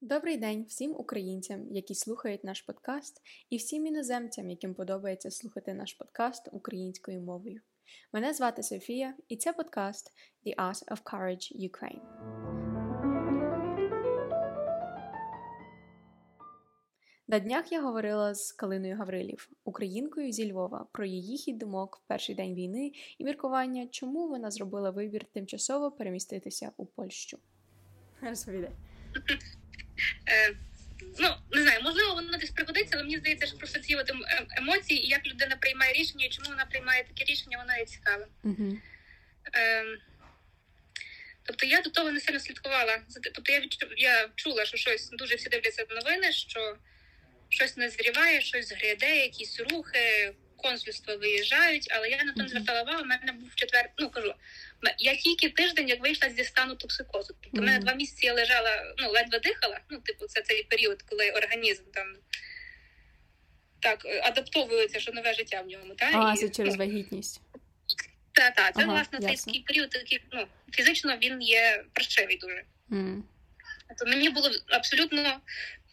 Добрий день всім українцям, які слухають наш подкаст, і всім іноземцям, яким подобається слухати наш подкаст українською мовою. Мене звати Софія, і це подкаст The Art of Courage Ukraine. На днях я говорила з Калиною Гаврилів, українкою зі Львова, про її хід думок в перший день війни і міркування, чому вона зробила вибір тимчасово переміститися у Польщу. Розповідай. Е, ну, не знаю, можливо, воно десь пригодиться, але мені здається, що просто ці от емоції, і як людина приймає рішення, і чому вона приймає таке рішення, воно є цікаве. Uh-huh. Е, Тобто я до того не сильно слідкувала. Тобто я відчу, я чула, що щось дуже всі дивляться новини, що щось назріває, щось згряде, якісь рухи, консульства виїжджають, але я на то не звертала увагу. У мене був четвер, ну кажу, я тільки тиждень, як вийшла зі стану токсикозу. Тобто, mm-hmm. мене два місяці я лежала, ну ледве дихала. Ну, типу, це цей період, коли організм там так адаптовується, що нове життя в ньому. Та? А, це через ну, вагітність. Так, так, це ага, власне цей період, такий, ну, фізично він є паршивий дуже. Mm. То мені було абсолютно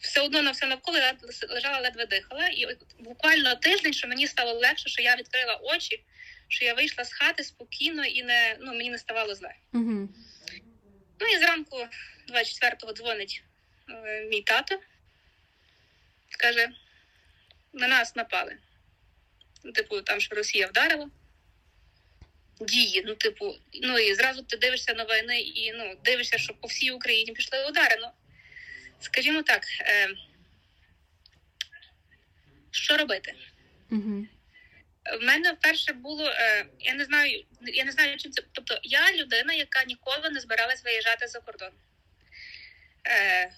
все одно на все навколо я лежала ледве дихала, і от буквально тиждень, що мені стало легше, що я відкрила очі що я вийшла з хати спокійно і не ну мені не ставало зле. Угу. Ну і зранку 24-го дзвонить е, мій тато, каже: на нас напали. Ну, типу, там що Росія вдарила. Дії, ну, типу, ну і зразу ти дивишся новини і ну, дивишся, що по всій Україні пішли удари. Ну, скажімо так, е, що робити? Угу. В мене вперше було е, я не знаю, я не знаю, чим це. Тобто я людина, яка ніколи не збиралась виїжджати за кордон. Е,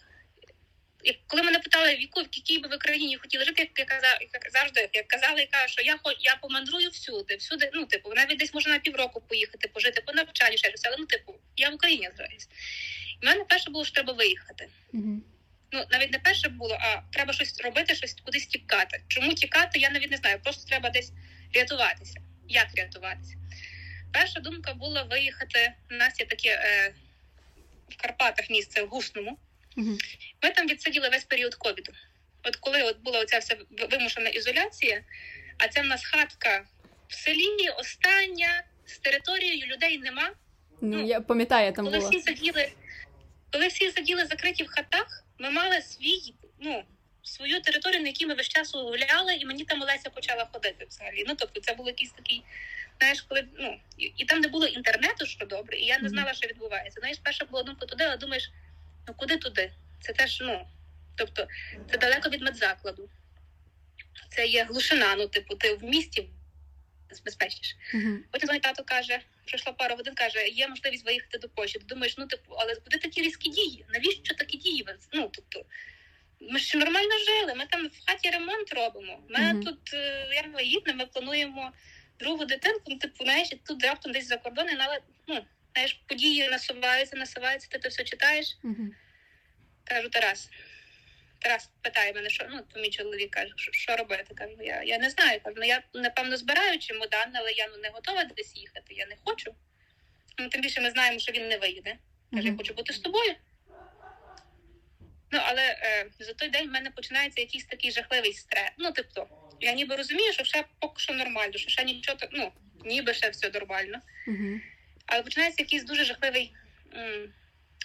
коли мене питали, в яку в якій би в Україні хотіли жити, я казав, як завжди, як казала, я кажу, що я я помандрую всюди, всюди, ну типу, навіть десь можна на півроку поїхати, пожити по навчанню, ще але ну, типу, я в Україні зараз. І мене перше було, що треба виїхати. Mm-hmm. Ну, навіть не перше було, а треба щось робити, щось кудись тікати. Чому тікати, я навіть не знаю. Просто треба десь рятуватися. Як рятуватися? Перша думка була виїхати. У нас є таке е, в Карпатах місце в Гусному. Угу. Ми там відсиділи весь період ковіду. От коли от була оця вся вимушена ізоляція, а це в нас хатка в селі, остання, з територією людей нема. Ну, ну я пам'ятаю, там коли було. всі сиділи, коли всі сиділи закриті в хатах, ми мали свій, ну свою територію, на якій ми весь час гуляли, і мені там Олеся почала ходити взагалі. Ну тобто, це було якийсь такий, знаєш, коли ну і, і там не було інтернету, що добре, і я не знала, що відбувається. Знаєш, перша була думка туди, але думаєш, ну куди туди? Це теж, ну тобто, це далеко від медзакладу. Це є глушина, ну типу, ти в місті безпечніше. Потім мій тато каже, пройшла пару годин, каже, є можливість виїхати до Польщі. Ти думаєш, ну типу, але куди такі різкі дії? Навіщо такі дії? Ну тобто, ми ж нормально жили. Ми там в хаті ремонт робимо. Ми uh-huh. тут е, я вагітна, ми плануємо другу дитинку. Ну, типу, знаєш, тут раптом десь за кордоном, але ну знаєш, події насуваються, насуваються. Ти це все читаєш. Uh-huh. Кажу, Тарас. Тарас питає мене, що ну то мій чоловік каже, що, що робити. Кажу, я я не знаю. Кажу, ну я напевно збираю чемодан, але я ну не готова десь їхати. Я не хочу. Ну тим більше ми знаємо, що він не виїде. Каже, я хочу бути з тобою. Ну але е, за той день в мене починається якийсь такий жахливий стрес. Ну, тобто, я ніби розумію, що ще поки що нормально, що ще нічого ну, ніби ще все нормально. Uh-huh. Але починається якийсь дуже жахливий м,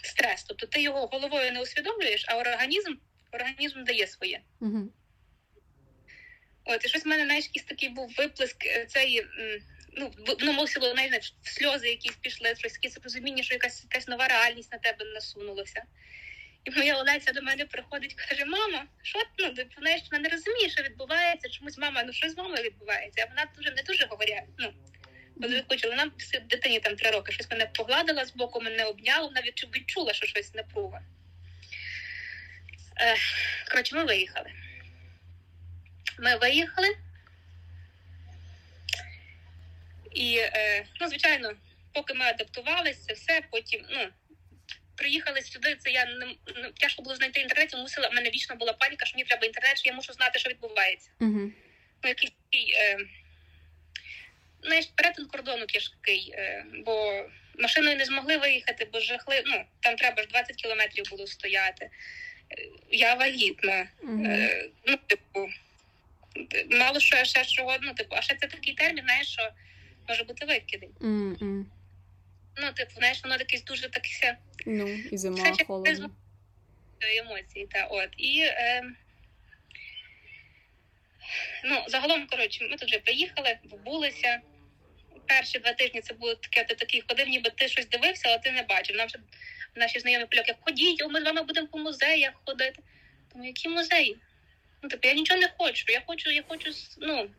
стрес. Тобто ти його головою не усвідомлюєш, а організм організм дає своє. Uh-huh. От, і щось в мене знаєш, якийсь такий був виплеск е, цієї. Ну, воно мусило знаєш, сльози якісь пішли, щось якесь розуміння, що якась якась нова реальність на тебе насунулася. І моя Олеся до мене приходить, каже: Мама, що ну, ти знаєш, вона не розуміє, що відбувається. Чомусь мама, ну що з мамою відбувається? А вона дуже не дуже говорять. Ну хоче, вона дитині там три роки щось мене погладила з боку, мене обняла, вона відчула, що щось напруга. Е, коротше, ми виїхали. Ми виїхали. І, е, ну, звичайно, поки ми адаптувалися, все, потім, ну, приїхали сюди. Це я не тяжко було знайти інтернет. Мусила в мене вічно була паніка, що мені треба інтернет, що я мушу знати, що відбувається. Uh-huh. Ну, якийсь такий е, знаєш, перетин кордону тяжкий, е, бо машиною не змогли виїхати, бо жахли. Ну там треба ж 20 кілометрів було стояти. Я вагітна. Мгм. Е, ну, типу, мало що я ще чого, ну, типу, а ще це такий термін, знаєш, що може бути викидень. М-м. Ну, типу, знаєш, воно якесь дуже таке Ну, і зима холодно. емоції, та от. І е, ну, загалом, коротше, ми тут вже приїхали, побулися. Перші два тижні це було таке, ти такий ходив, ніби ти щось дивився, але ти не бачив. Нам вже наші знайомі поляки, ходіть, ми з вами будемо по музеях ходити. Тому які музеї? Ну, типу, я нічого не хочу. Я хочу, я хочу, ну,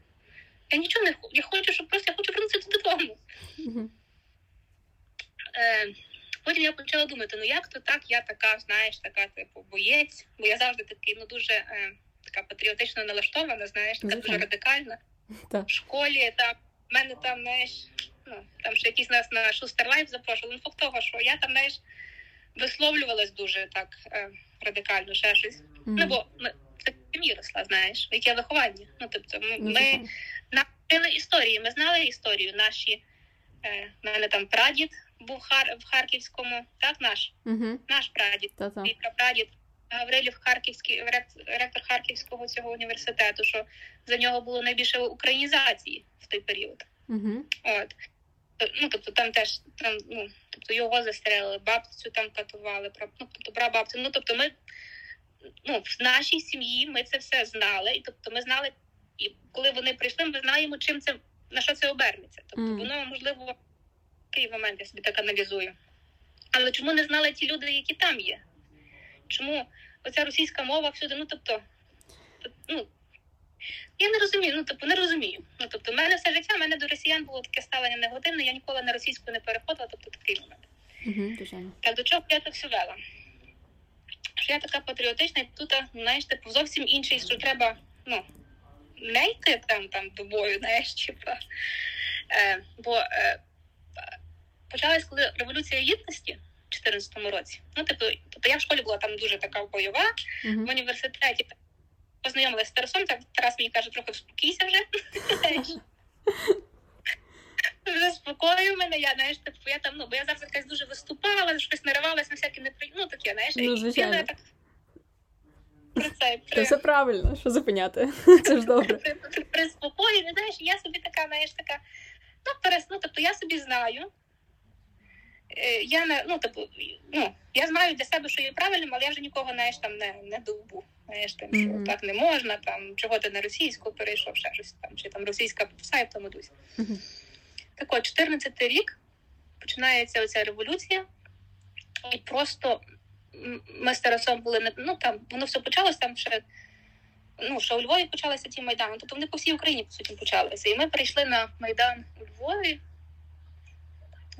я нічого не хочу. Я хочу, щоб просто я хочу вернутися додому. Е, потім я почала думати: ну як то так, я така, знаєш, така, типу, боєць, бо я завжди такий, ну дуже е, така патріотично налаштована, знаєш, така дуже радикальна. Так. В школі там в мене там, знаєш, ну там ще якісь нас на Шустер Лайф запрошували. Ну, факт того, що я там, знаєш, висловлювалась дуже так е, радикально, ще щось. Ну, бо ми в сім'ї росла, знаєш, яке виховання. Ну, тобто, ми, Ну, ми навчили історії, ми знали історію. Наші е, в мене там прадід був Хар в Харківському, так наш Мгм. наш прадід, Та-та. мій прапрадід Гаврилів Харківський ректор Харківського цього університету, що за нього було найбільше українізації в той період. Мгм. От. Ну, тобто там теж там, ну, тобто його застрелили, бабцю там катували, ну, тобто прабабцю. Ну, тобто ми ну, в нашій сім'ї ми це все знали, і тобто ми знали, і коли вони прийшли, ми знаємо, чим це на що це обернеться. Тобто, воно можливо такий момент я собі так аналізую. Але чому не знали ті люди, які там є? Чому оця російська мова всюди? Ну тобто, ну я не розумію. Ну тобто не розумію. Ну тобто, в мене все життя, в мене до росіян було таке ставлення негативне. Я ніколи на російську не переходила, тобто такий момент. Звичайно. Так до чого я це все вела? Що я така патріотична, і тут, знаєш, типу, зовсім інший, що треба, ну, не йти там, там до бою, знаєш, типа. Е, бо е, почалась коли революція гідності в 14-му році. Ну, типу, тобто я в школі була там дуже така бойова, в університеті познайомилася з Тарасом, так Тарас мені каже, трохи вспокійся вже. Вже спокою мене, я знаєш, типу, я там, ну, бо я завжди якась дуже виступала, щось наривалась на всякі непри... ну таке, знаєш, Ну, звичайно. я так при це, при, все правильно, що зупиняти. Це ж добре. при, при, при спокої, знаєш, я собі така, знаєш, така, ну, перес, ну, тобто я собі знаю. Е, Я не, ну, типу, ну, я знаю для себе, що є правильним, але я вже нікого, знаєш, там не, не довбу. Знаєш, там, що Мгм. так не можна, там, чого ти на російську перейшов, ще щось там, чи там російська все в тому дусі. Мгм. Так от, 14 рік починається оця революція, і просто ми з Тарасом були не ну там, воно все почалося там ще. Ну, що у Львові почалися ті майдани, тобто вони по всій Україні по суті почалися. І ми прийшли на майдан у Львові.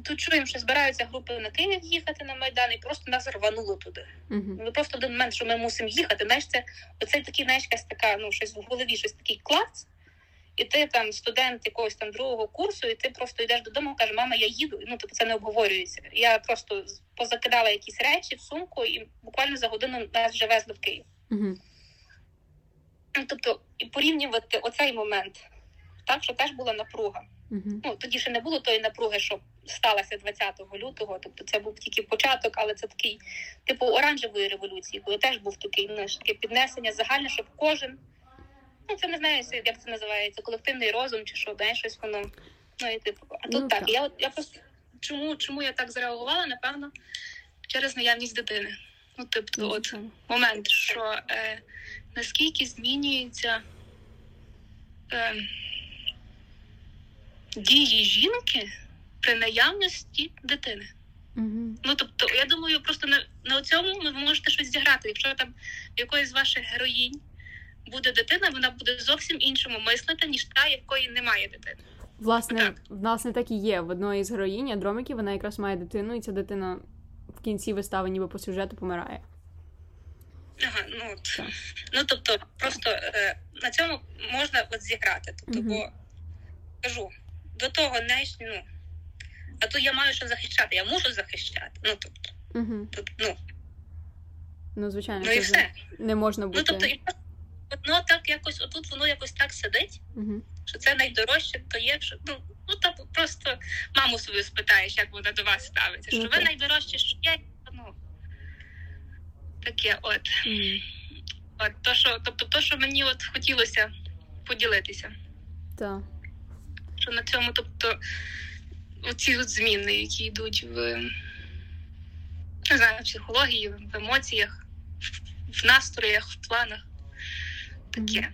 Тут чуємо, що збираються групи на Київ їхати на майдан, і просто нас рвануло туди. Мгм. Ну просто один момент, що ми мусимо їхати. Знаєш, це оцей такий, знаєш, якась така, ну щось в голові, щось такий клас. І ти там студент якогось там другого курсу, і ти просто йдеш додому, каже, мама, я їду. Ну тобто це не обговорюється. Я просто позакидала якісь речі в сумку, і буквально за годину нас вже везли в Київ. Ну, тобто, і порівнювати оцей момент, так що теж була напруга. Мгм. Ну тоді ще не було тої напруги, що сталася 20 лютого. Тобто це був тільки початок, але це такий типу оранжевої революції, коли теж був такий ну, таке піднесення загальне, щоб кожен. Ну, це не знаю, як це називається, колективний розум чи що, знаєш, щось воно. Ну, і типу, а тут Ну, так. так. Я от я просто чому, чому я так зреагувала, напевно, через наявність дитини. Ну, тобто, Ну, от момент, що е, наскільки змінюється е, дії жінки при наявності дитини. Мгм. Ну тобто, я думаю, просто на, на цьому ви можете щось зіграти. Якщо там в якоїсь з ваших героїнь буде дитина, вона буде зовсім іншому мислити, ніж та, якої немає дитини. Власне, Так. власне, так і є. В одної з героїнь Андроміки вона якраз має дитину, і ця дитина в кінці вистави, ніби по сюжету, помирає. Ага, ну от. Ну тобто, просто е, на цьому можна от зіграти. Тобто, Мгм. бо кажу, до того не ну. А тут я маю що захищати, я мушу захищати. Ну тобто, Угу. тут, ну, Ну, звичайно, ну і все. не можна бути. Ну тобто, і воно так якось, отут воно якось так сидить. Угу. що це найдорожче, то є що ну, ну так просто маму свою спитаєш, як вона до вас ставиться. Що Ну, ви найдорожче, що є, ну Таке, от. Mm. От то, що, тобто, то, що мені от хотілося поділитися. Так. Що на цьому, тобто, оці от зміни, які йдуть в не знаю, в психології, в емоціях, в настроях, в планах. Таке.